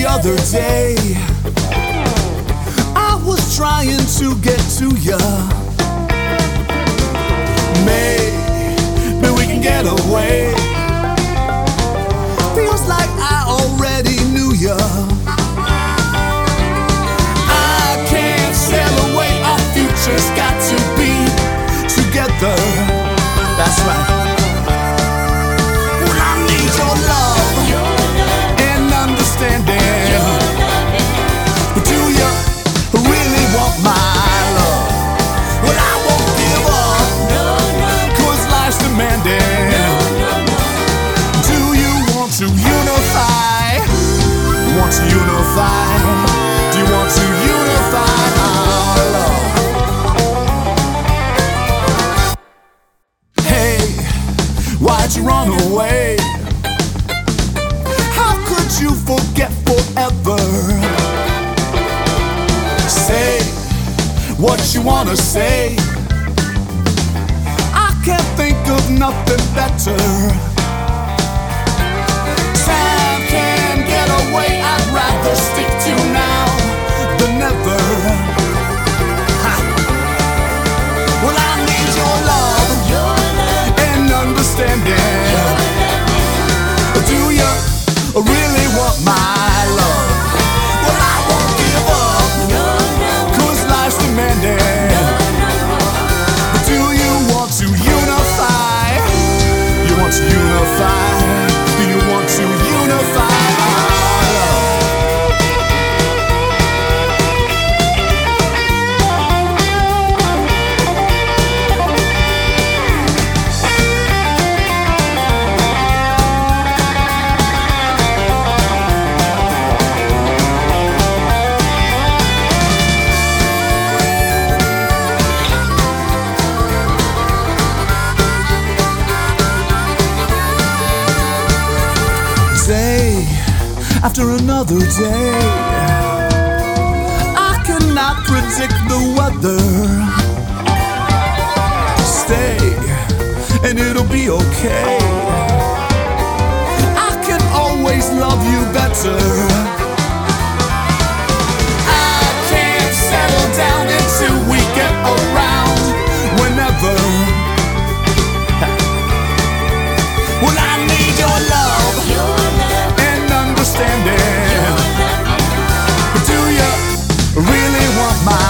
another day. I was trying to get to ya. Maybe my love? Well, I won't give up. Cause life's demanding. Do you want to unify? Want to unify? What you wanna say. I can't think of nothing better. after another day. I cannot predict the weather. Stay, and it'll be okay. I can always love you better. my